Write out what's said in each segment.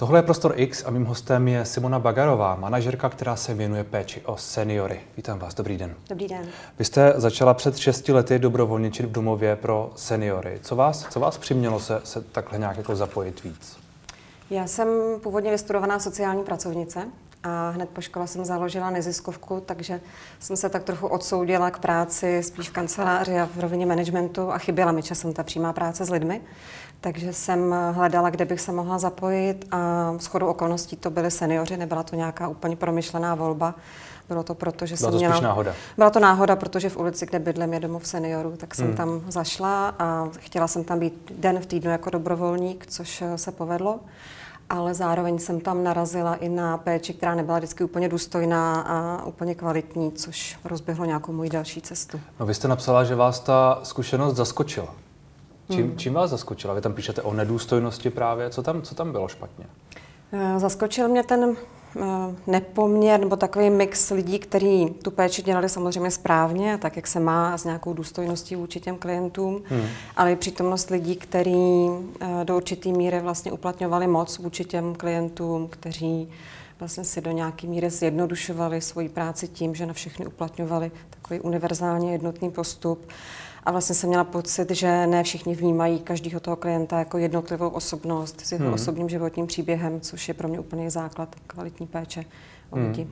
Tohle je Prostor X a mým hostem je Simona Bagarová, manažerka, která se věnuje péči o seniory. Vítám vás, dobrý den. Dobrý den. Vy jste začala před šesti lety dobrovolničit v domově pro seniory. Co vás, co vás přimělo se, se takhle nějak jako zapojit víc? Já jsem původně vystudovaná sociální pracovnice a hned po škole jsem založila neziskovku, takže jsem se tak trochu odsoudila k práci spíš v kanceláři a v rovině managementu a chyběla mi časem ta přímá práce s lidmi. Takže jsem hledala, kde bych se mohla zapojit a s chodou okolností to byly seniori, nebyla to nějaká úplně promyšlená volba. Bylo to proto, že Byla jsem to měla... náhoda. Byla to náhoda, protože v ulici, kde bydlím, je domov seniorů, tak jsem Hmm. tam zašla a chtěla jsem tam být den v týdnu jako dobrovolník, což eh, se povedlo. Ale zároveň jsem tam narazila i na péči, která nebyla vždycky úplně důstojná a úplně kvalitní, což rozběhlo nějakou moji další cestu. No vy jste napsala, že vás ta zkušenost zaskočila. Čím, čím vás zaskočila? Vy tam píšete o nedůstojnosti právě. Co tam, co tam bylo špatně? Eh, Zaskočil mě ten eh, nepoměr nebo takový mix lidí, kteří tu péči dělali samozřejmě správně, tak jak se má s nějakou důstojností vůči těm klientům, Hmm. ale i přítomnost lidí, kteří eh, do určité míry vlastně uplatňovali moc vůči těm klientům, kteří vlastně si do nějaké míry zjednodušovali svoji práci tím, že na všechny uplatňovali takový univerzálně jednotný postup. A vlastně jsem měla pocit, že ne všichni vnímají každého toho klienta jako jednotlivou osobnost s jeho Hmm. osobním životním příběhem, což je pro mě úplně základ kvalitní péče o Hmm. lidi.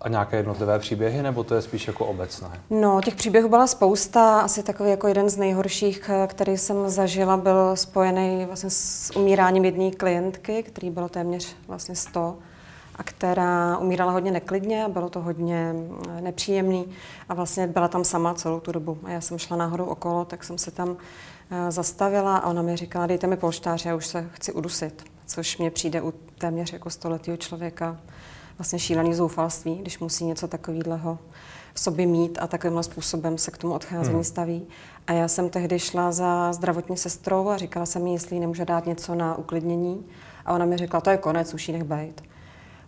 A nějaké jednotlivé příběhy, nebo to je spíš jako obecné? No, těch příběhů byla spousta. Asi takový jako jeden z nejhorších, který jsem zažila, byl spojený vlastně s umíráním jedné klientky, který bylo téměř vlastně 100 a která umírala hodně neklidně, bylo to hodně eh, nepříjemný a vlastně byla tam sama celou tu dobu. A já jsem šla náhodou okolo, tak jsem se tam eh, zastavila a ona mi říkala, dejte mi polštář, já už se chci udusit, což mě přijde u téměř jako stoletého člověka vlastně šílený zoufalství, když musí něco takového v sobě mít a takovýmhle způsobem se k tomu odcházení Hmm. staví. A já jsem tehdy šla za zdravotní sestrou a říkala jsem jí, jestli jí nemůže dát něco na uklidnění. A ona mi řekla, to je konec, už jí nech bejt.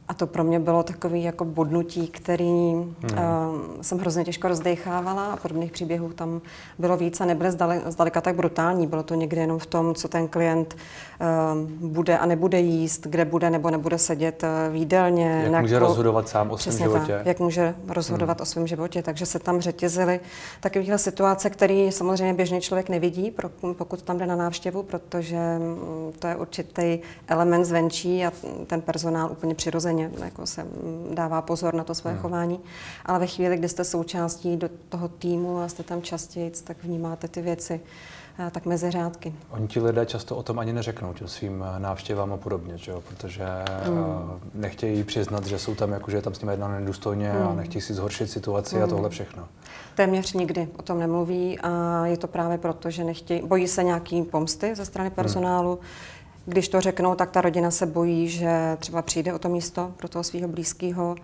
A to pro mě bylo takový jako bodnutí, který hmm. uh, jsem hrozně těžko rozdechávala a podobných příběhů tam bylo víc a nebyly zdale, zdaleka tak brutální. Bylo to někdy jenom v tom, co ten klient uh, bude a nebude jíst, kde bude nebo nebude sedět uh, v jídelně. Jak na může rozhodovat sám o svém životě? Tak, jak může rozhodovat hmm. o svém životě. Takže se tam řetězily takovéhle situace, které samozřejmě běžný člověk nevidí, pokud tam jde na návštěvu, protože mm, to je určitý element zvenčí a ten personál úplně přirozeně jako se mm, dává pozor na to své Hmm. hmm. chování. Ale ve chvíli, kdy jste součástí do toho týmu a jste tam častěji, tak vnímáte ty věci eh, tak mezi řádky. Oni ti lidé často o tom ani neřeknou těm svým eh, návštěvám a podobně, že jo? protože mm. nechtějí přiznat, že jsou tam, jako, že je tam s nimi jedná nedůstojně mm. a nechtějí si zhoršit situaci mm. a tohle všechno. Téměř nikdy o tom nemluví a je to právě proto, že nechtějí, bojí se nějaký pomsty ze strany personálu. Hmm. Když to řeknou, tak ta rodina se bojí, že třeba přijde o to místo pro toho svého blízkého.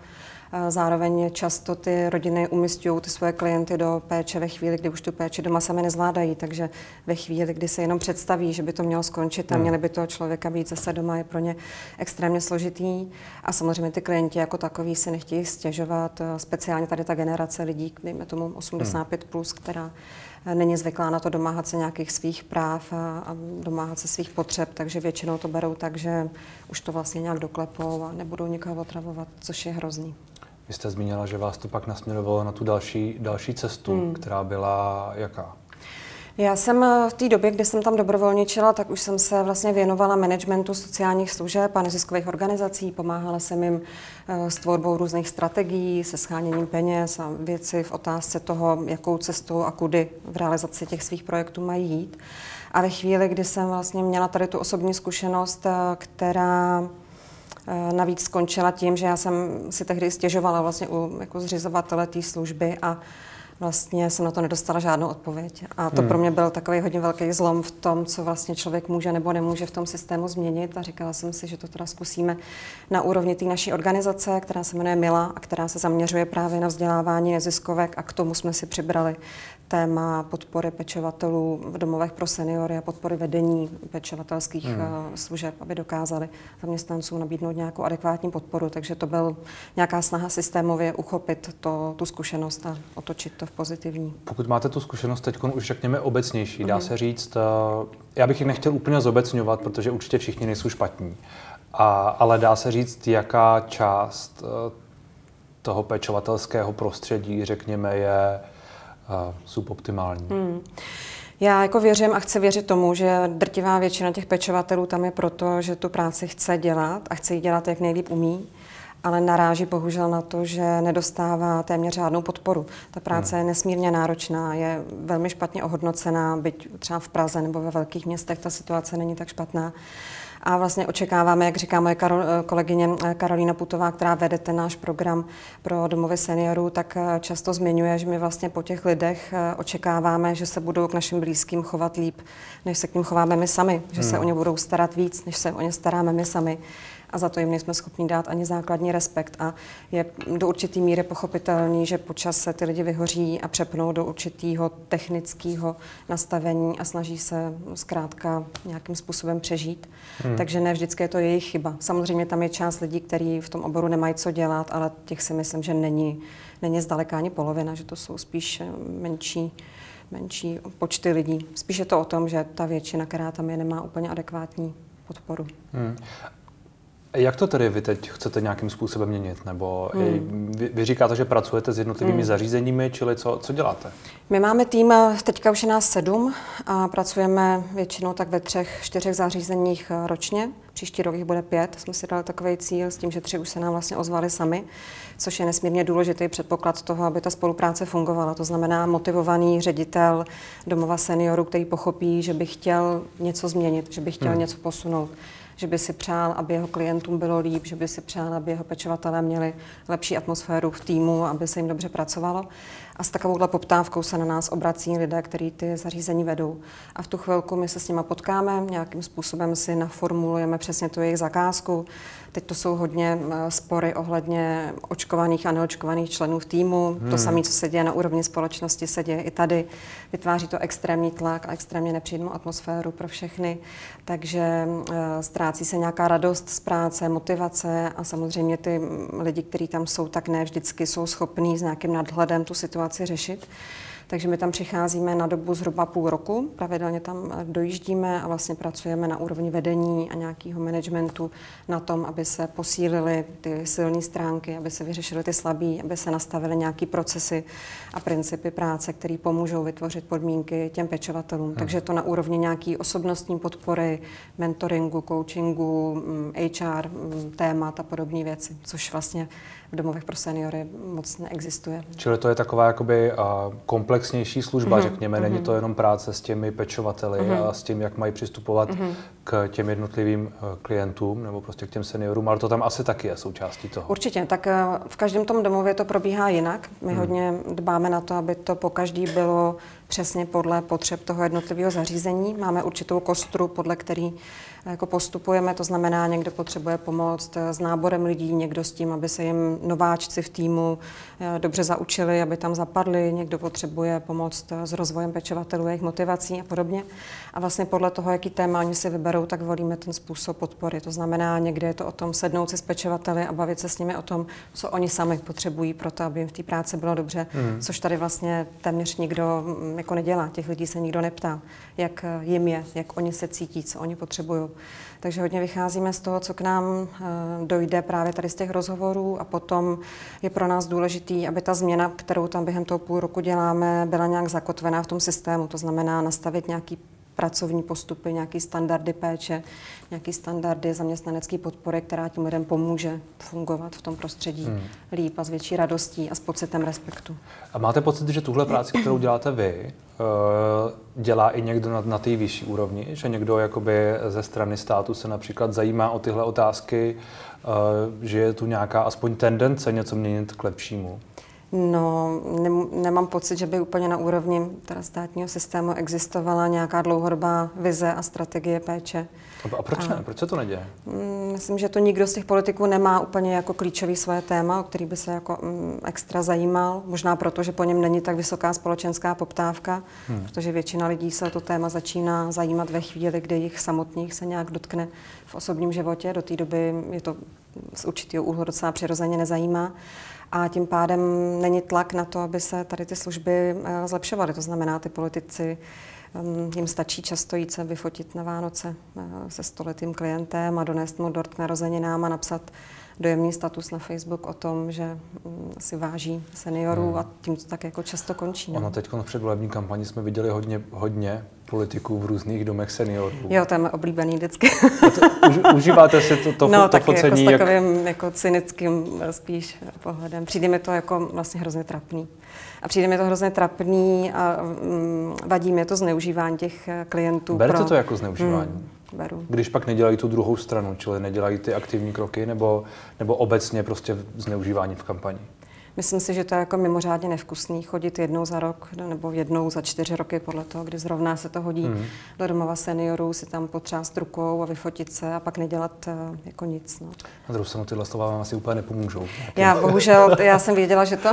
Zároveň často ty rodiny umistují ty svoje klienty do péče ve chvíli, kdy už tu péči doma sami nezvládají. Takže ve chvíli, kdy se jenom představí, že by to mělo skončit a Hmm. měli by toho člověka být zase doma, je pro ně extrémně složitý. A samozřejmě ty klienti jako takový si nechtějí stěžovat. Speciálně tady ta generace lidí, dejme tomu 85+, plus, která není zvyklá na to domáhat se nějakých svých práv a, a domáhat se svých potřeb, takže většinou to berou tak, že už to vlastně nějak doklepou a nebudou nikoho otravovat, což je hrozný. Vy jste zmínila, že vás to pak nasměrovalo na tu další, další cestu, hmm. která byla jaká? Já jsem eh, v té době, kdy jsem tam dobrovolničila, tak už jsem se vlastně věnovala managementu sociálních služeb a neziskových organizací. Pomáhala jsem jim eh, s tvorbou různých strategií, se scháněním peněz a věci v otázce toho, jakou cestou a kudy v realizaci těch svých projektů mají jít. A ve chvíli, kdy jsem vlastně měla tady tu osobní zkušenost, eh, která navíc skončila tím, že já jsem si tehdy stěžovala vlastně u jako zřizovatele té služby a vlastně jsem na to nedostala žádnou odpověď. A to Hmm. pro mě byl takový hodně velký zlom v tom, co vlastně člověk může nebo nemůže v tom systému změnit. A říkala jsem si, že to teda zkusíme na úrovni té naší organizace, která se jmenuje Mila a která se zaměřuje právě na vzdělávání neziskovek a k tomu jsme si přibrali téma podpory pečovatelů v domovech pro seniory a podpory vedení pečovatelských Hmm. hmm. služeb, aby dokázali zaměstnancům nabídnout nějakou adekvátní podporu. Takže to byl nějaká snaha systémově uchopit to, tu zkušenost a otočit to v pozitivní. Pokud máte tu zkušenost teď už řekněme obecnější, dá Mhm. se říct, eh, já bych ji nechtěl úplně zobecňovat, protože určitě všichni nejsou špatní, A, ale dá se říct, jaká část eh, toho pečovatelského prostředí, řekněme, je suboptimální. Hmm. Já jako věřím a chci věřit tomu, že drtivá většina těch pečovatelů tam je proto, že tu práci chce dělat a chce ji dělat, jak nejlíp umí ale naráží bohužel na to, že nedostává téměř žádnou podporu. Ta práce hmm. je nesmírně náročná, je velmi špatně ohodnocená, byť třeba v Praze nebo ve velkých městech ta situace není tak špatná. A vlastně očekáváme, jak říká moje Karol, kolegyně Karolína Putová, která vede ten náš program pro domovy seniorů, tak často zmiňuje, že my vlastně po těch lidech očekáváme, že se budou k našim blízkým chovat líp, než se k ním chováme my sami, že hmm. se o ně budou starat víc, než se o ně staráme my sami a za to jim nejsme schopni dát ani základní respekt. A je do určitý míry pochopitelný, že počas se ty lidi vyhoří a přepnou do určitého technického nastavení a snaží se zkrátka nějakým způsobem přežít. Hmm. Takže ne vždycky je to jejich chyba. Samozřejmě tam je část lidí, kteří v tom oboru nemají co dělat, ale těch si myslím, že není, není zdaleka ani polovina, že to jsou spíš menší menší počty lidí. Spíš je to o tom, že ta většina, která tam je, nemá úplně adekvátní podporu. Hmm. Jak to tedy vy teď chcete nějakým způsobem měnit? Nebo hmm. vy, vy říkáte, že pracujete s jednotlivými hmm. zařízeními, čili co, co děláte? My máme tým, teďka už je nás sedm a pracujeme většinou tak ve třech, čtyřech zařízeních ročně. Příští rok jich bude pět. Jsme si dali takový cíl s tím, že tři už se nám vlastně ozvali sami, což je nesmírně důležitý předpoklad toho, aby ta spolupráce fungovala. To znamená motivovaný ředitel domova seniorů, který pochopí, že by chtěl něco změnit, že by chtěl hmm. něco posunout že by si přál, aby jeho klientům bylo líp, že by si přál, aby jeho pečovatelé měli lepší atmosféru v týmu, aby se jim dobře pracovalo. A s takovouhle poptávkou se na nás obrací lidé, kteří ty zařízení vedou. A v tu chvilku my se s nimi potkáme, nějakým způsobem si naformulujeme přesně tu jejich zakázku. Teď to jsou hodně eh, spory ohledně očkovaných a neočkovaných členů v týmu. Hmm. To samé, co se děje na úrovni společnosti, se děje i tady. Vytváří to extrémní tlak a extrémně nepříjemnou atmosféru pro všechny. Takže uh, ztrácí se nějaká radost z práce, motivace a samozřejmě ty lidi, kteří tam jsou, tak ne vždycky jsou schopní s nějakým nadhledem tu situaci situaci řešit. Takže my tam přicházíme na dobu zhruba půl roku, pravidelně tam dojíždíme a vlastně pracujeme na úrovni vedení a nějakého managementu na tom, aby se posílily ty silné stránky, aby se vyřešily ty slabé, aby se nastavily nějaké procesy a principy práce, které pomůžou vytvořit podmínky těm pečovatelům. Hmm. Takže to na úrovni nějaké osobnostní podpory, mentoringu, coachingu, HR, mm, mm, témat a podobné věci, což vlastně v domovech pro seniory moc neexistuje. Čili to je taková jakoby komplexnější služba, mm-hmm. řekněme, není mhm. to jenom práce s těmi pečovateli mm-hmm. a s tím, jak mají přistupovat mm-hmm. k těm jednotlivým e, klientům nebo prostě k těm seniorům, ale to tam asi taky je součástí toho. Určitě, tak e, v každém tom domově to probíhá jinak. My mm. hodně dbáme na to, aby to po každý bylo přesně podle potřeb toho jednotlivého zařízení. Máme určitou kostru, podle který jako postupujeme, to znamená, někdo potřebuje pomoct s náborem lidí, někdo s tím, aby se jim nováčci v týmu eh, dobře zaučili, aby tam zapadli, někdo potřebuje pomoct s rozvojem pečovatelů, jejich motivací a podobně. A vlastně podle toho, jaký téma oni si vyberou, tak volíme ten způsob podpory. To znamená, někdy je to o tom sednout si s pečovateli a bavit se s nimi o tom, co oni sami potřebují pro to, aby jim v té práci bylo dobře, mm. což tady vlastně téměř nikdo mm, jako nedělá. Těch lidí se nikdo neptá, jak jim je, jak oni se cítí, co oni potřebují. Takže hodně vycházíme z toho, co k nám eh, dojde právě tady z těch rozhovorů a potom je pro nás důležitý, aby ta změna, kterou tam během toho půl roku děláme, byla nějak zakotvená v tom systému. To znamená nastavit nějaký pracovní postupy, nějaké standardy péče, nějaké standardy zaměstnanecké podpory, která tím lidem pomůže fungovat v tom prostředí hmm. líp a s větší radostí a s pocitem respektu. A máte pocit, že tuhle práci, kterou děláte vy, eh, dělá i někdo na, na té vyšší úrovni? Že někdo jakoby ze strany státu se například zajímá o tyhle otázky, eh, že je tu nějaká aspoň tendence něco měnit k lepšímu? No, ne, nemám pocit, že by úplně na úrovni teda státního systému existovala nějaká dlouhodobá vize a strategie péče. A proč ne? Proč se to neděje? Mm, myslím, že to nikdo z těch politiků nemá úplně jako klíčový své téma, o který by se jako mm, extra zajímal. Možná proto, že po něm není tak vysoká společenská poptávka, hmm. protože většina lidí se o to téma začíná zajímat ve chvíli, kdy jich samotných se nějak dotkne v osobním životě. Do té doby je to z určitého úhlu docela přirozeně nezajímá a tím pádem není tlak na to, aby se tady ty služby eh, zlepšovaly. To znamená, ty politici um, jim stačí často jít se vyfotit na Vánoce uh, se stoletým klientem a donést mu dort k narozeninám a napsat dojemný status na Facebook o tom, že um, si váží seniorů hmm. a tím to tak jako často končí. No. Ono teď v předvolební kampani jsme viděli hodně, hodně politiků v různých domech seniorů. Jo, to je oblíbený vždycky. to, už, užíváte si to, to, no, to focení? jako s takovým jak... jako cynickým spíš pohledem. Přijde mi to jako vlastně hrozně trapný. A přijde mi to hrozně trapný a um, vadí mi to zneužívání těch klientů. Berte pro... to jako zneužívání? Hmm beru. Když pak nedělají tu druhou stranu, čili nedělají ty aktivní kroky, nebo, nebo obecně prostě zneužívání v kampani? Myslím si, že to je jako mimořádně nevkusný chodit jednou za rok nebo jednou za čtyři roky podle toho, kdy zrovna se to hodí mm. do domova seniorů, si tam potřást rukou a vyfotit se a pak nedělat uh, jako nic. No. Na druhou stranu tyhle slova vám asi úplně nepomůžou. Já bohužel, já jsem věděla, že to,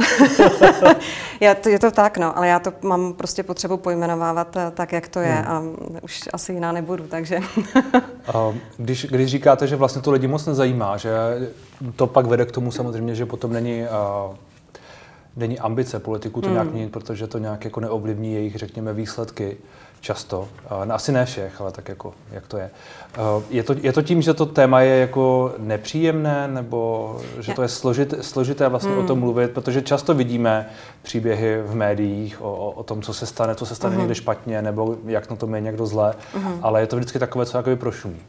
já, to, je to tak, no, ale já to mám prostě potřebu pojmenovávat eh, tak, jak to je mm. a už asi jiná nebudu, takže. když, když říkáte, že vlastně to lidi moc nezajímá, že to pak vede k tomu samozřejmě, že potom není uh, není ambice politiků to hmm. nějak měnit, protože to nějak jako neovlivní jejich, řekněme, výsledky často. No, asi ne všech, ale tak jako, jak to je. Je to, je to tím, že to téma je jako nepříjemné, nebo že to je složité, složité vlastně hmm. o tom mluvit, protože často vidíme příběhy v médiích o, o tom, co se stane, co se stane hmm. někde špatně, nebo jak na tom je někdo zle, hmm. ale je to vždycky takové, co jakoby prošumí.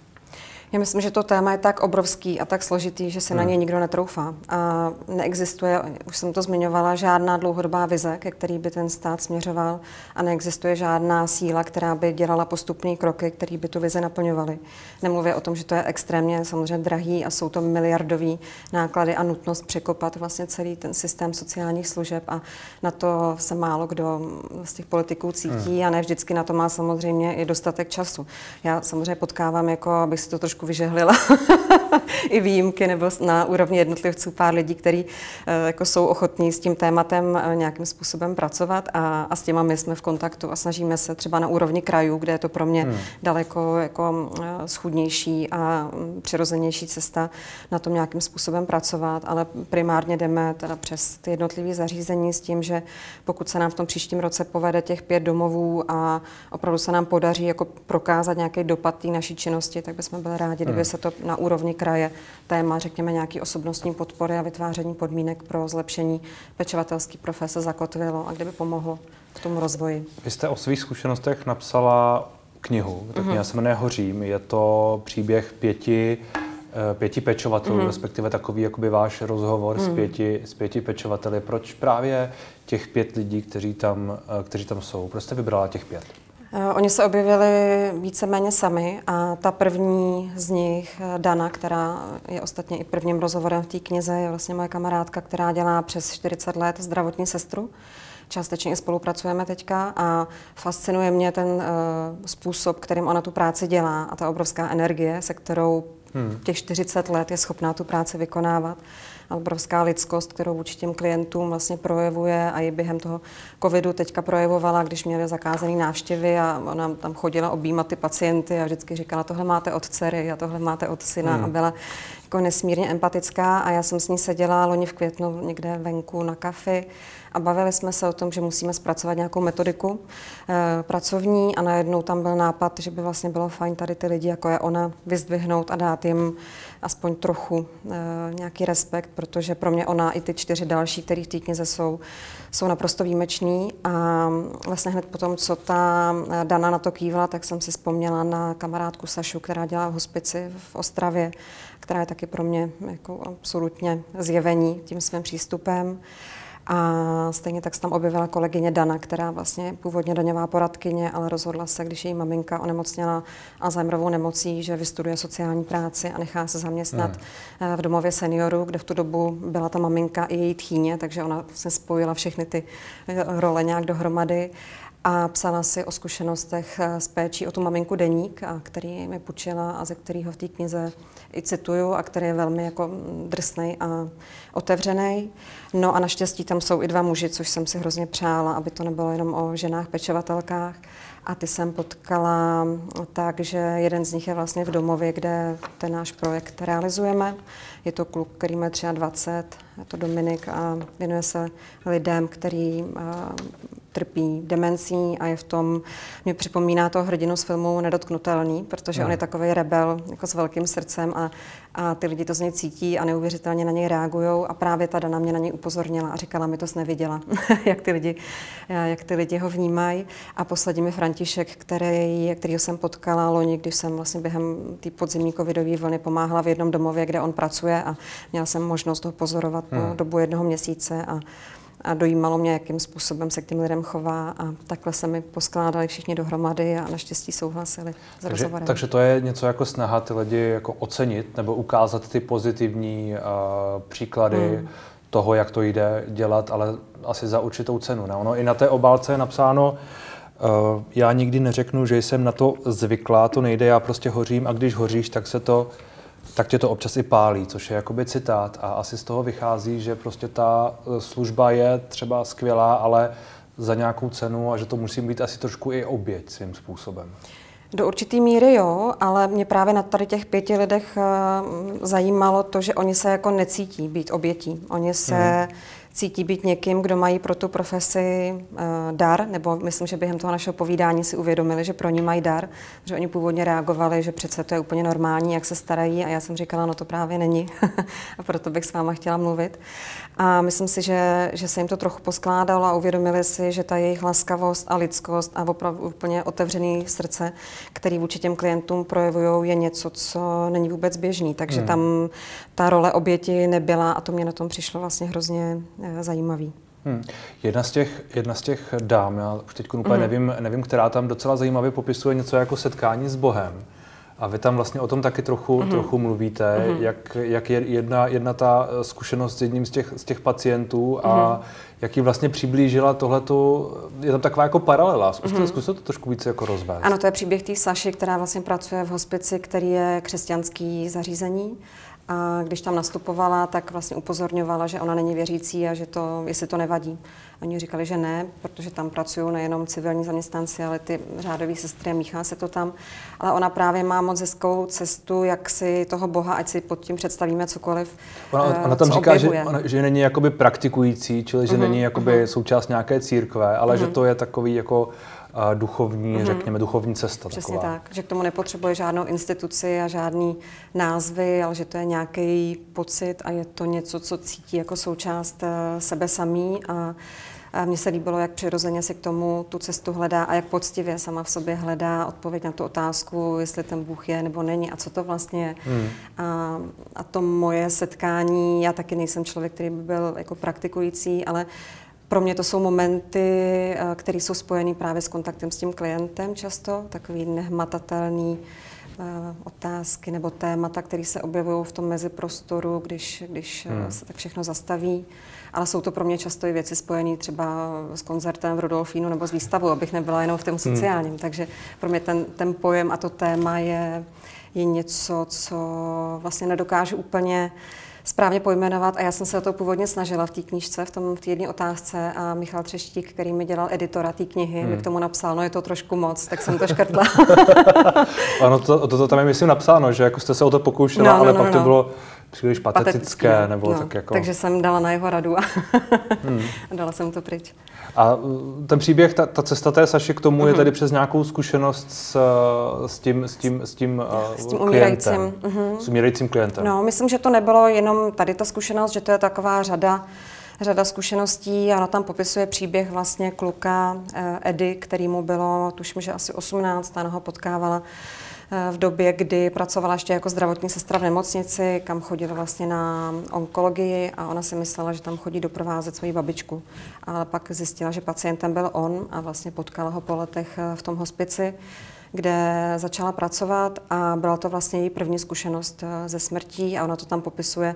Já myslím, že to téma je tak obrovský a tak složitý, že se hmm. na něj nikdo netroufá. A neexistuje, už jsem to zmiňovala, žádná dlouhodobá vize, ke který by ten stát směřoval a neexistuje žádná síla, která by dělala postupné kroky, které by tu vize naplňovaly. Nemluvě o tom, že to je extrémně samozřejmě drahý a jsou to miliardové náklady a nutnost překopat vlastně celý ten systém sociálních služeb a na to se málo kdo z těch politiků cítí hmm. a ne vždycky na to má samozřejmě i dostatek času. Já samozřejmě potkávám, jako abych si to trošku trošku vyžehlila i výjimky nebo na úrovni jednotlivců pár lidí, kteří eh, jako jsou ochotní s tím tématem eh, nějakým způsobem pracovat a, a s těma my jsme v kontaktu a snažíme se třeba na úrovni krajů, kde je to pro mě hmm. daleko jako eh, schudnější a mm, přirozenější cesta na tom nějakým způsobem pracovat, ale primárně jdeme teda přes ty jednotlivé zařízení s tím, že pokud se nám v tom příštím roce povede těch pět domovů a opravdu se nám podaří jako prokázat nějaký dopad té naší činnosti, tak bychom byli rádi rádi, kdyby hmm. se to na úrovni kraje téma, řekněme, nějaký osobnostní podpory a vytváření podmínek pro zlepšení pečovatelské profese zakotvilo a kdyby pomohlo k tomu rozvoji. Vy jste o svých zkušenostech napsala knihu, tak mm-hmm. se jmenuje Hořím. Je to příběh pěti eh, pěti pečovatelů, mm-hmm. respektive takový jakoby váš rozhovor mm. s, pěti, s pěti pečovateli. Proč právě těch pět lidí, kteří tam, eh, kteří tam jsou? Proč jste vybrala těch pět? Eh, oni se objevili víceméně sami a ta první z nich, eh, Dana, která je ostatně i prvním rozhovorem v té knize, je vlastně moje kamarádka, která dělá přes 40 let zdravotní sestru. Částečně i spolupracujeme teďka a fascinuje mě ten uh, způsob, kterým ona tu práci dělá a ta obrovská energie, se kterou hmm. těch 40 let je schopná tu práci vykonávat obrovská lidskost, kterou vůči těm klientům vlastně projevuje a i během toho covidu teďka projevovala, když měli zakázané návštěvy a ona tam chodila objímat ty pacienty a vždycky říkala, tohle máte od dcery a tohle máte od syna hmm. a byla jako nesmírně empatická a já jsem s ní seděla loni v květnu někde venku na kafi a bavili jsme se o tom, že musíme zpracovat nějakou metodiku e, pracovní a najednou tam byl nápad, že by vlastně bylo fajn tady ty lidi, jako je ona, vyzdvihnout a dát jim aspoň trochu e, nějaký respekt, protože pro mě ona i ty čtyři další, které v té knize jsou, jsou naprosto výjimeční a vlastně hned potom, co ta eh, Dana na to kývala, tak jsem si vzpomněla na kamarádku Sašu, která dělá v hospici v Ostravě, která je taky pro mě jako absolutně zjevení tím svým přístupem. A stejně tak se tam objevila kolegyně Dana, která vlastně původně daňová poradkyně, ale rozhodla se, když její maminka onemocněla Alzheimerovou nemocí, že vystuduje sociální práci a nechá se zaměstnat hmm. v domově seniorů, kde v tu dobu byla ta maminka i její tchýně, takže ona se spojila všechny ty eh, role nějak dohromady a psala si o zkušenostech eh, s péčí o tu maminku Deník, a který mi půjčila a ze kterého v té knize i cituju a který je velmi jako drsný a otevřený. No a naštěstí tam jsou i dva muži, což jsem si hrozně přála, aby to nebylo jenom o ženách pečovatelkách. A ty jsem potkala tak, že jeden z nich je vlastně v domově, kde ten náš projekt realizujeme. Je to kluk, který má 23, je to Dominik a věnuje se lidem, který trpí demencí a je v tom, mě připomíná to hrdinu z filmu Nedotknutelný, protože no. on je takový rebel jako s velkým srdcem a, a ty lidi to z něj cítí a neuvěřitelně na něj reagují a právě ta Dana mě na něj upozornila a říkala mi to neviděla, jak, ty lidi, jak ty lidi ho vnímají. A poslední mi František, který, kterýho jsem potkala loni, když jsem vlastně během té podzimní covidové vlny pomáhala v jednom domově, kde on pracuje a měla jsem možnost ho pozorovat hmm. po dobu jednoho měsíce a a dojímalo mě, jakým způsobem se k těm lidem chová a takhle se mi poskládali všichni dohromady a naštěstí souhlasili s takže, takže to je něco jako snaha ty lidi jako ocenit nebo ukázat ty pozitivní uh, příklady hmm. toho, jak to jde dělat, ale asi za určitou cenu. Ne? Ono i na té obálce je napsáno, uh, já nikdy neřeknu, že jsem na to zvyklá, to nejde, já prostě hořím a když hoříš, tak se to tak tě to občas i pálí, což je jakoby citát a asi z toho vychází, že prostě ta e, služba je třeba skvělá, ale za nějakou cenu a že to musí být asi trošku i oběť svým způsobem. Do určitý míry jo, ale mě právě na tady těch pěti lidech e, zajímalo to, že oni se jako necítí být obětí. Oni se hmm cítí být někým, kdo mají pro tu profesi uh, dar, nebo myslím, že během toho našeho povídání si uvědomili, že pro ní mají dar, že oni původně reagovali, že přece to je úplně normální, jak se starají a já jsem říkala, no to právě není a proto bych s váma chtěla mluvit. A myslím si, že, že se jim to trochu poskládalo a uvědomili si, že ta jejich laskavost a lidskost a opravdu úplně otevřený srdce, který vůči těm klientům projevují, je něco, co není vůbec běžný. Takže hmm. tam ta role oběti nebyla a to mě na tom přišlo vlastně hrozně Eh, zajímavý. Hmm. Jedna, z těch, jedna z těch dám, já už teď úplně hmm. nevím, nevím, která tam docela zajímavě popisuje něco jako setkání s Bohem. A vy tam vlastně o tom taky trochu, mm-hmm. trochu mluvíte, mm-hmm. jak, jak je jedna, jedna ta eh, zkušenost s jedním z těch, z těch pacientů a mm-hmm. jak ji vlastně přiblížila tohleto, je tam taková jako paralela. Zkuste, mm-hmm. zkuste to trošku více jako rozvést. Ano, to je příběh té Saši, která vlastně pracuje v hospici, který je křesťanský zařízení a když tam nastupovala, tak vlastně upozorňovala, že ona není věřící a že to, jestli to nevadí. Oni říkali, že ne, protože tam pracují nejenom civilní zaměstnanci, ale ty řádové sestry, míchá se to tam. Ale ona právě má moc hezkou cestu, jak si toho Boha, ať si pod tím představíme cokoliv, Ona, ona tam říká, že, ona, že není jakoby praktikující, čili že uh-huh, není jakoby uh-huh. součást nějaké církve, ale uh-huh. že to je takový jako duchovní, mm-hmm. řekněme, duchovní cesta. Přesně taková. tak, že k tomu nepotřebuje žádnou instituci a žádný názvy, ale že to je nějaký pocit a je to něco, co cítí jako součást eh, sebe samý a a mně se líbilo, jak přirozeně si k tomu tu cestu hledá a jak poctivě sama v sobě hledá odpověď na tu otázku, jestli ten Bůh je nebo není a co to vlastně je. Hmm. A, a to moje setkání, já taky nejsem člověk, který by byl jako praktikující, ale pro mě to jsou momenty, eh, které jsou spojeny právě s kontaktem s tím klientem často, takový nehmatatelný eh, otázky nebo témata, které se objevují v tom meziprostoru, když, když eh, hmm. se tak všechno zastaví. Ale jsou to pro mě často i věci spojené třeba s koncertem v Rudolfínu nebo s výstavou, abych nebyla jenom v tom hmm. sociálním. Hmm. Takže pro mě ten, ten pojem a to téma je, je něco, co vlastně nedokážu úplně uh, správně pojmenovat a já jsem se o to původně snažila v té knížce, v tom v té jedné otázce a Michal Třeštík, který mi dělal editora té knihy, hmm. mi k tomu napsal, no je to trošku moc, tak jsem to škrtla. ano, to, to, to tam je myslím napsáno, že jako jste se o to pokoušela, no, no, ale no, pak no. to bylo příliš patetické, nebo no, tak jako... Takže jsem dala na jeho radu a, hmm. a dala jsem to pryč. A uh, ten příběh, ta, ta cesta té Saši k tomu mm-hmm. je mhm. tady přes nějakou zkušenost s, s tím, s tím, s tím, uh, s tím umírajícím. Mm-hmm. S umírajícím klientem. No, myslím, že to nebylo jenom tady ta zkušenost, že to je taková řada řada zkušeností a ona tam popisuje příběh vlastně kluka eh, Edy, který mu bylo, tuším, že asi 18, a ho potkávala v době, kdy pracovala ještě jako zdravotní sestra v nemocnici, kam chodila vlastně na onkologii a ona si myslela, že tam chodí doprovázet svoji babičku. Ale pak zjistila, že pacientem byl on a vlastně potkala ho po letech eh, v tom hospici kde začala pracovat a byla to vlastně její první zkušenost eh, ze smrtí a ona to tam popisuje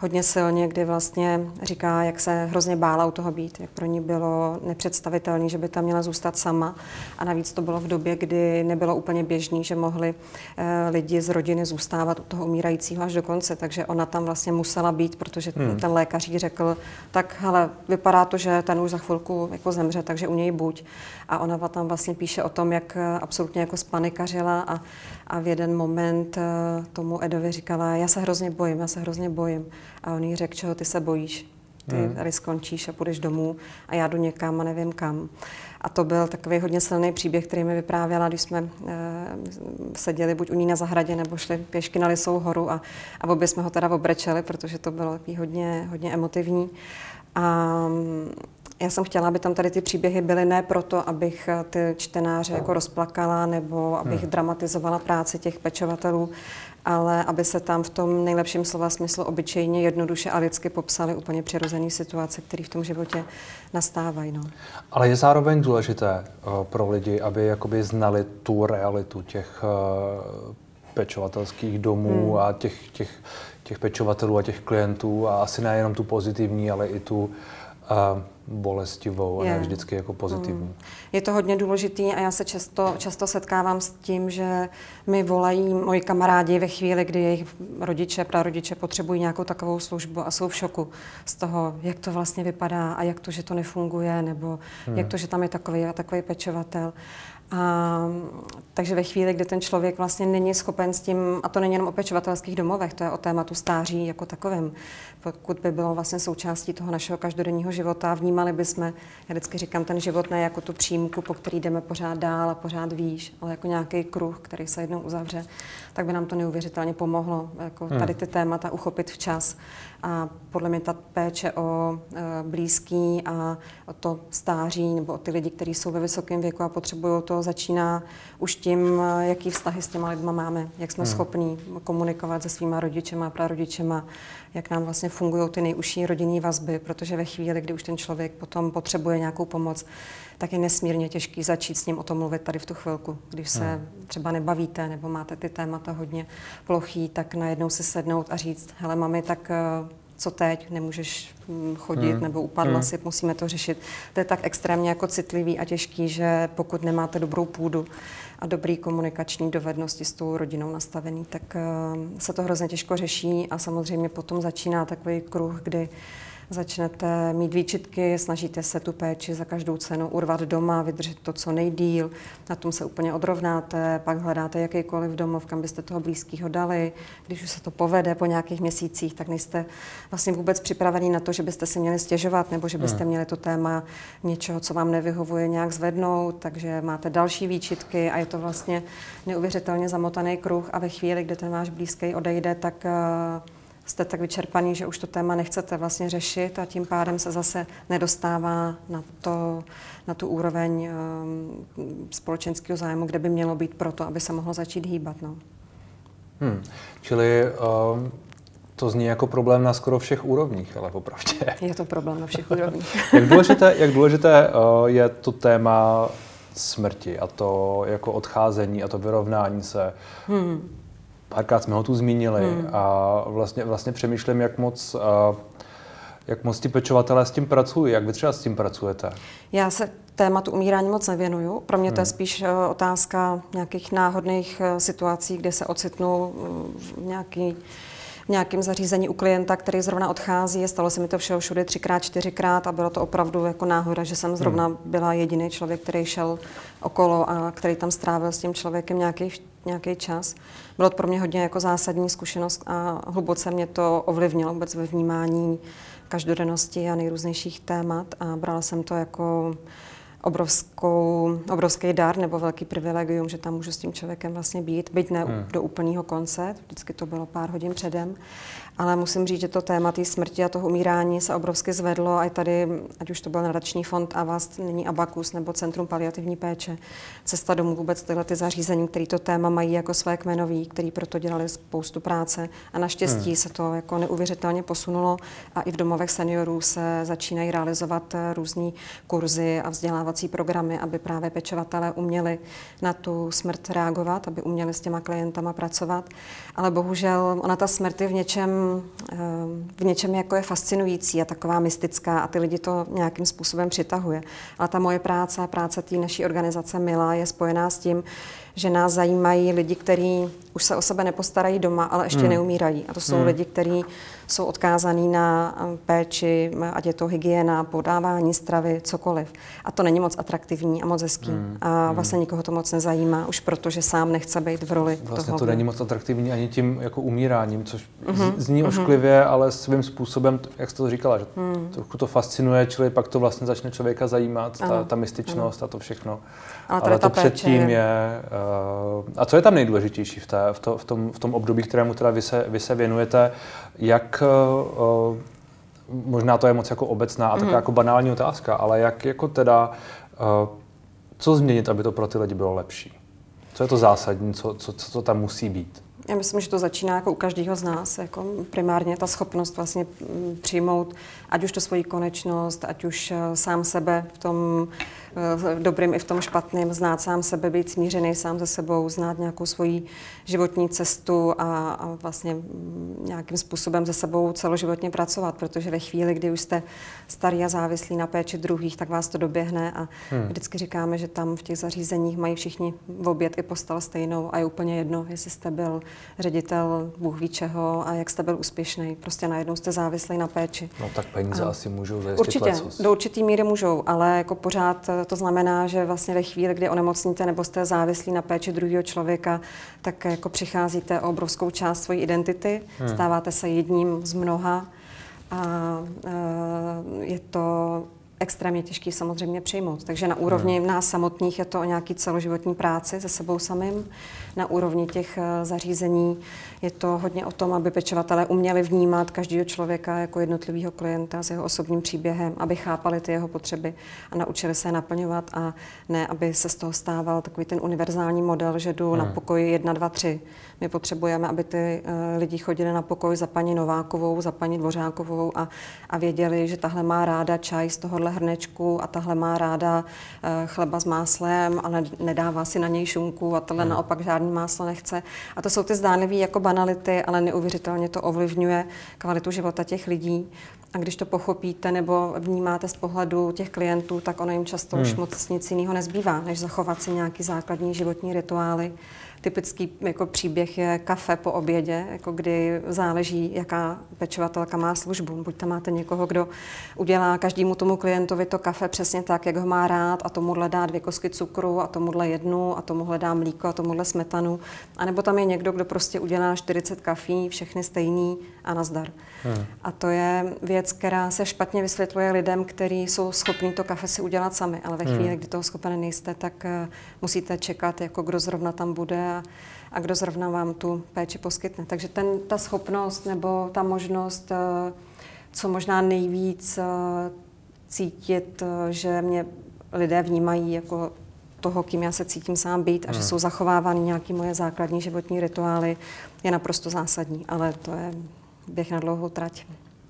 hodně silně, kdy vlastně říká, jak se hrozně bála u toho být, jak pro ní bylo nepředstavitelné, že by tam měla zůstat sama. A navíc to bylo v době, kdy nebylo úplně běžný, že mohli eh, lidi z rodiny zůstávat u toho umírajícího až do konce. Takže ona tam vlastně musela být, protože hmm. ten lékař jí řekl, tak hele, vypadá to, že ten už za chvilku jako zemře, takže u něj buď. A ona tam vlastně píše o tom, jak eh, absolutně jako spanikařila a, a v jeden moment eh, tomu Edovi říkala, já se hrozně bojím, já se hrozně bojím. A on jí řekl, čeho ty se bojíš? ty hmm. tady skončíš a půjdeš domů a já jdu někam a nevím kam. A to byl takový hodně silný příběh, který mi vyprávěla, když jsme e, seděli buď u ní na zahradě, nebo šli pěšky na Lisou horu a, a obě jsme ho teda obrečeli, protože to bylo takový hodně, hodně emotivní. A já jsem chtěla, aby tam tady ty příběhy byly ne proto, abych eh, ty čtenáře jako rozplakala nebo abych hmm. dramatizovala práci těch pečovatelů, ale aby se tam v tom nejlepším slova smyslu obyčejně, jednoduše a lidsky popsaly úplně přirozené situace, které v tom životě nastávají. No. Ale je zároveň důležité uh, pro lidi, aby jakoby znali tu realitu těch uh, pečovatelských domů hmm. a těch, těch, těch pečovatelů a těch klientů a asi nejenom tu pozitivní, ale i tu uh, bolestivou a je. ne vždycky jako pozitivní. Mm. Je to hodně důležitý a já se často, často setkávám s tím, že mi volají moji kamarádi ve chvíli, kdy jejich rodiče, prarodiče potřebují nějakou takovou službu a jsou v šoku z toho, jak to vlastně vypadá a jak to, že to nefunguje, nebo hmm. jak to, že tam je takový a takový pečovatel. A, takže ve chvíli, kdy ten člověk vlastně není schopen s tím, a to není jenom o pečovatelských domovech, to je o tématu stáří jako takovém, pokud by bylo vlastně součástí toho našeho každodenního života, vnímali bychom, já vždycky říkám, ten život ne jako tu přímku, po který jdeme pořád dál a pořád výš, ale jako nějaký kruh, který se jednou uzavře, tak by nám to neuvěřitelně pomohlo, jako hmm. tady ty témata uchopit včas. A podle mě ta péče o e, blízký a o to stáří nebo o ty lidi, kteří jsou ve vysokém věku a potřebují to, začíná už tím, e, jaký vztahy s těma lidma máme, jak jsme hmm. schopní komunikovat se svýma rodičema, prarodičema, jak nám vlastně fungují ty nejužší rodinné vazby, protože ve chvíli, kdy už ten člověk potom potřebuje nějakou pomoc, tak je nesmírně těžký začít s ním o tom mluvit tady v tu chvilku. Když se hmm. třeba nebavíte nebo máte ty témata hodně plochý, tak najednou se sednout a říct, hele mami, tak eh, co teď, nemůžeš hm, chodit hmm. nebo upadla hmm. si, musíme to řešit. To je tak extrémně jako citlivý a těžký, že pokud nemáte dobrou půdu a dobrý komunikační dovednosti s tou rodinou nastavený, tak uh, se to hrozně těžko řeší a samozřejmě potom začíná takový kruh, kdy uh, začnete mít výčitky, snažíte se tu péči za každou cenu urvat doma, vydržet to co nejdíl, na tom se úplně odrovnáte, pak hledáte jakýkoliv domov, kam byste toho blízkého dali. Když už se to povede po nějakých měsících, tak nejste vlastně vůbec připravený na to, že byste si měli stěžovat nebo že byste hmm. měli to téma něčeho, co vám nevyhovuje, nějak zvednout, takže máte další výčitky a je to vlastně neuvěřitelně zamotaný kruh a ve chvíli, kdy ten váš blízký odejde, tak uh, jste tak vyčerpaný, že už to téma nechcete vlastně řešit a tím pádem se zase nedostává na, to, na tu úroveň um, společenského zájmu, kde by mělo být proto, aby se mohlo začít hýbat. No. Hmm. Čili um, to zní jako problém na skoro všech úrovních, ale opravdu. Je to problém na všech úrovních. jak důležité, jak důležité uh, je to téma smrti a to jako odcházení a to vyrovnání se. Hmm párkrát jsme ho tu zmínili hmm. a vlastně, vlastně přemýšlím, jak moc, jak moc ti pečovatelé s tím pracují, jak vy třeba s tím pracujete? Já se tématu umírání moc nevěnuju. Pro mě to je hmm. spíš e, otázka nějakých náhodných e, situací, kde se ocitnu v nějaký v nějakém zařízení u klienta, který zrovna odchází. Stalo se mi to všeho všude třikrát, čtyřikrát a bylo to opravdu jako náhoda, že jsem zrovna hmm. byla jediný člověk, který šel okolo a který tam strávil s tím člověkem nějaký, nějaký čas. Bylo to pro mě hodně jako zásadní zkušenost a hluboce mě to ovlivnilo vůbec ve vnímání každodennosti a nejrůznějších témat a brala jsem to jako obrovskou, obrovský dar nebo velký privilegium, že tam můžu s tím člověkem vlastně být, byť ne hmm. do úplného konce, vždycky to bylo pár hodin předem, ale musím říct, že to téma té smrti a toho umírání se obrovsky zvedlo a tady, ať už to byl nadační fond a vás není Abakus nebo Centrum paliativní péče, Cesta domů vůbec tyhle ty zařízení, které to téma mají jako své kmenový, který proto dělali spoustu práce a naštěstí hmm. se to jako neuvěřitelně posunulo a i v domovech seniorů se začínají realizovat různé kurzy a vzdělávací programy, aby právě pečovatelé uměli na tu smrt reagovat, aby uměli s těma klientama pracovat. Ale bohužel ona ta smrt je v něčem v něčem jako je fascinující a taková mystická a ty lidi to nějakým způsobem přitahuje. Ale ta moje práce, práce té naší organizace Mila je spojená s tím, že nás zajímají lidi, kteří už se o sebe nepostarají doma, ale ještě hmm. neumírají. A to jsou hmm. lidi, kteří jsou odkázaní na eh, péči, ať je to hygiena, podávání stravy, cokoliv. A to není moc atraktivní a moc hezký. Hmm. A hmm. vlastně nikoho to moc nezajímá, už protože sám nechce být v roli Vlastně toho, to není moc atraktivní ani tím jako umíráním, což hmm. zní hmm. ošklivě, ale svým způsobem, jak jste to říkala, že hmm. trochu to fascinuje, čili pak to vlastně začne člověka zajímat, ta, ta mystičnost ano. a to všechno. Ale, ale to předtím je... je uh, a co je tam nejdůležitější v, té, v, to, v, tom, v tom období, kterému teda vy se, vy se věnujete, jak uh, možná to je moc jako obecná a taková mm-hmm. jako banální otázka, ale jak jako teda, uh, co změnit, aby to pro ty lidi bylo lepší? Co je to zásadní, co, co, co tam musí být? Já myslím, že to začíná jako u každého z nás. Jako primárně ta schopnost vlastně mm, přijmout ať už to svoji konečnost, ať už sám sebe v tom v dobrým i v tom špatném, znát sám sebe, být smířený sám ze sebou, znát nějakou svoji životní cestu a, a vlastně nějakým způsobem se sebou celoživotně pracovat, protože ve chvíli, kdy už jste starý a závislí na péči druhých, tak vás to doběhne a hmm. vždycky říkáme, že tam v těch zařízeních mají všichni v oběd i postel stejnou a je úplně jedno, jestli jste byl ředitel Bůh ví čeho a jak jste byl úspěšný. Prostě najednou jste závislí na péči. No tak peníze a asi můžou zajistit Určitě, lecos. do určitý míry můžou, ale jako pořád to znamená, že vlastně ve chvíli, kdy onemocníte nebo jste závislí na péči druhého člověka, tak jako přicházíte o obrovskou část své identity, hmm. stáváte se jedním z mnoha a je to extrémně těžký samozřejmě přijmout. Takže na úrovni hmm. nás samotných je to o nějaký celoživotní práci se sebou samým. Na úrovni těch eh, zařízení je to hodně o tom, aby pečovatelé uměli vnímat každého člověka jako jednotlivého klienta s jeho osobním příběhem, aby chápali ty jeho potřeby a naučili se je naplňovat a ne, aby se z toho stával takový ten univerzální model, že jdu hmm. na pokoj 1, 2, 3. My potřebujeme, aby ty uh, lidi chodili na pokoj za paní Novákovou, za paní Dvořákovou a, a věděli, že tahle má ráda čaj z tohohle hrnečku a tahle má ráda uh, chleba s máslem, ale nedává si na něj šunku a tohle hmm. naopak žádný máslo nechce. A to jsou ty zdánlivé jako banality, ale neuvěřitelně to ovlivňuje kvalitu života těch lidí. A když to pochopíte nebo vnímáte z pohledu těch klientů, tak ono jim často hmm. už moc nic jiného nezbývá, než zachovat si nějaký základní životní rituály Typický jako příběh je kafe po obědě, jako kdy záleží, jaká pečovatelka má službu. Buď tam máte někoho, kdo udělá každému tomu klientovi to kafe přesně tak, jak ho má rád a tomuhle dá dvě kosky cukru a tomuhle jednu a tomuhle dá mlíko a tomuhle smetanu. A nebo tam je někdo, kdo prostě udělá 40 kafí, všechny stejný a nazdar. Hmm. A to je věc, která se špatně vysvětluje lidem, kteří jsou schopni to kafe si udělat sami, ale ve hmm. chvíli, hmm. kdy toho schopen nejste, tak uh, musíte čekat, jako kdo zrovna tam bude a, kdo zrovna vám tu péči poskytne. Takže ten, ta schopnost nebo ta možnost, co možná nejvíc cítit, že mě lidé vnímají jako toho, kým já se cítím sám být a hmm. že jsou zachovávány nějaké moje základní životní rituály, je naprosto zásadní, ale to je běh na dlouhou trať.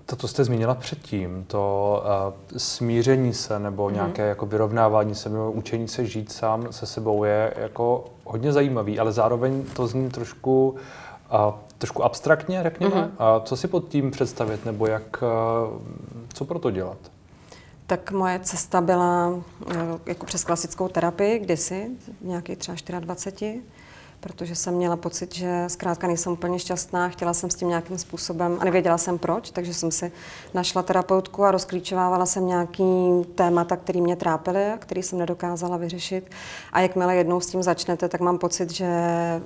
To, co jste zmínila předtím, to uh, smíření se nebo mm. nějaké jako vyrovnávání se nebo učení se žít sám se sebou je jako hodně zajímavý, ale zároveň to zní trošku, uh, trošku abstraktně, řekněme. Mm. A co si pod tím představit nebo jak, uh, co pro to dělat? Tak moje cesta byla uh, jako přes klasickou terapii kdysi, nějaký třeba 24 protože jsem měla pocit, že zkrátka nejsem úplně šťastná, chtěla jsem s tím nějakým způsobem a nevěděla jsem proč, takže jsem si našla terapeutku a rozklíčovávala jsem nějaký témata, které mě trápily a který jsem nedokázala vyřešit. A jakmile jednou s tím začnete, tak mám pocit, že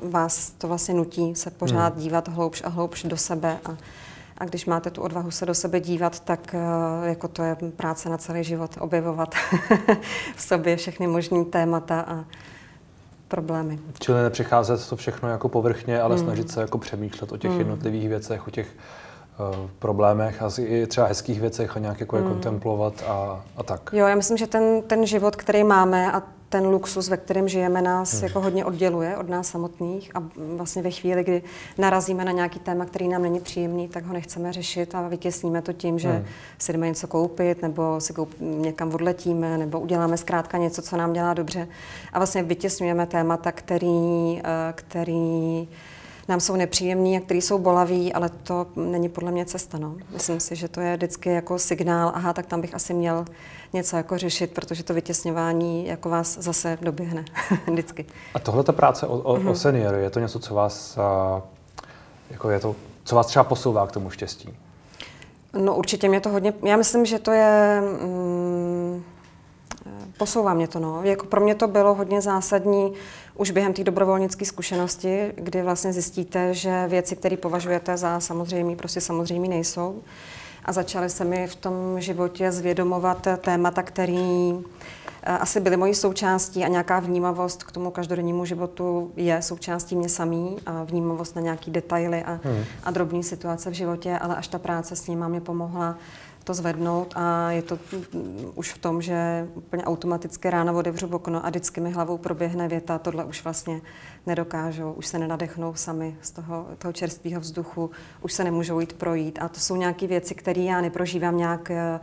vás to vlastně nutí se pořád hmm. dívat hloubš a hloubš do sebe a a když máte tu odvahu se do sebe dívat, tak eh, jako to je práce na celý život, objevovat v sobě všechny možné témata a problémy. Čili nepřicházet to všechno jako povrchně, ale mm. snažit se jako přemýšlet o těch mm. jednotlivých věcech, o těch uh, problémech a i třeba hezkých věcech a nějak jako mm. je hmm. kontemplovat a, a tak. Jo, já myslím, že ten, ten život, který máme a ten luxus, ve kterém žijeme, nás hmm. jako hodně odděluje od nás samotných a vlastně ve chvíli, kdy narazíme na nějaký téma, který nám není příjemný, tak ho nechceme řešit a vytěsníme to tím, že hmm. si jdeme něco koupit nebo si koup, někam odletíme nebo uděláme zkrátka něco, co nám dělá dobře a vlastně vytěsňujeme témata, který, eh, který nám jsou nepříjemní a který jsou bolaví, ale to není podle mě cesta. No. Myslím si, že to je vždycky jako signál, aha, tak tam bych asi měl něco jako řešit, protože to vytěsňování jako vás zase doběhne vždycky. A tohle ta práce o, o, mm-hmm. o mhm. seniory, je to něco, co vás, jako je to, co vás třeba posouvá k tomu štěstí? No určitě mě to hodně, já myslím, že to je, mm, posouvá mě to, no. Jako pro mě to bylo hodně zásadní už během té dobrovolnické zkušenosti, kdy vlastně zjistíte, že věci, které považujete za samozřejmé, prostě samozřejmé nejsou. A začaly se mi v tom životě zvědomovat témata, který eh, asi byly mojí součástí a nějaká vnímavost k tomu každodennímu životu je součástí mě samý a vnímavost na nějaký detaily a, hmm. a drobné situace v životě, ale až ta práce s ním mě pomohla to zvednout a je to už v tom, že úplně automaticky ráno otevřu okno a vždycky mi hlavou proběhne věta, tohle už vlastně nedokážou, už se nenadechnou sami z toho, toho čerstvého vzduchu, už se nemůžou jít projít a to jsou nějaké věci, které já neprožívám nějak eh,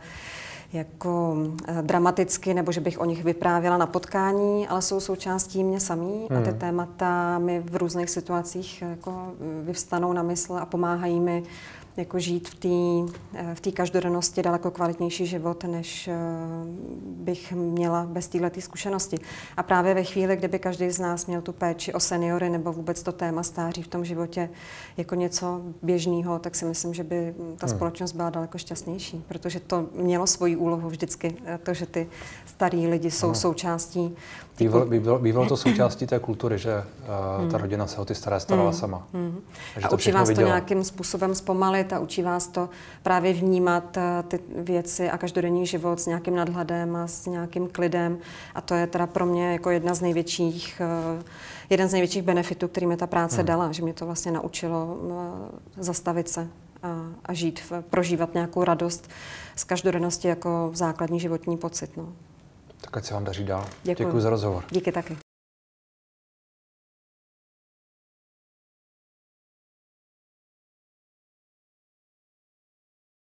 jako eh, dramaticky, nebo že bych o nich vyprávěla na potkání, ale jsou součástí mě samý hmm. a ty témata mi v různých situacích jako vyvstanou na mysl a pomáhají mi jako žít v té eh, v každodennosti daleko kvalitnější život, než eh, bych měla bez této zkušenosti. A právě ve chvíli, kdyby každý z nás měl tu péči o seniory nebo vůbec to téma stáří v tom životě jako něco běžného, tak si myslím, že by ta hmm. společnost byla daleko šťastnější, protože to mělo svoji úlohu vždycky, eh, to, že ty starý lidi jsou hmm. součástí Bývalo, bývalo, bývalo to součástí té kultury, že uh, ta rodina se o ty staré starala hmm. sama. Hmm. A učí vás viděla. to nějakým způsobem zpomalit a učí vás to právě vnímat uh, ty věci a každodenní život s nějakým nadhledem a s nějakým klidem. A to je teda pro mě jako jedna z největších, uh, jeden z největších benefitů, který mi ta práce hmm. dala, že mě to vlastně naučilo uh, zastavit se a, a žít, prožívat nějakou radost z každodennosti jako základní životní pocit. No. Tak ať se vám daří dál. Děkuji, Děkuji za rozhovor. Díky taky.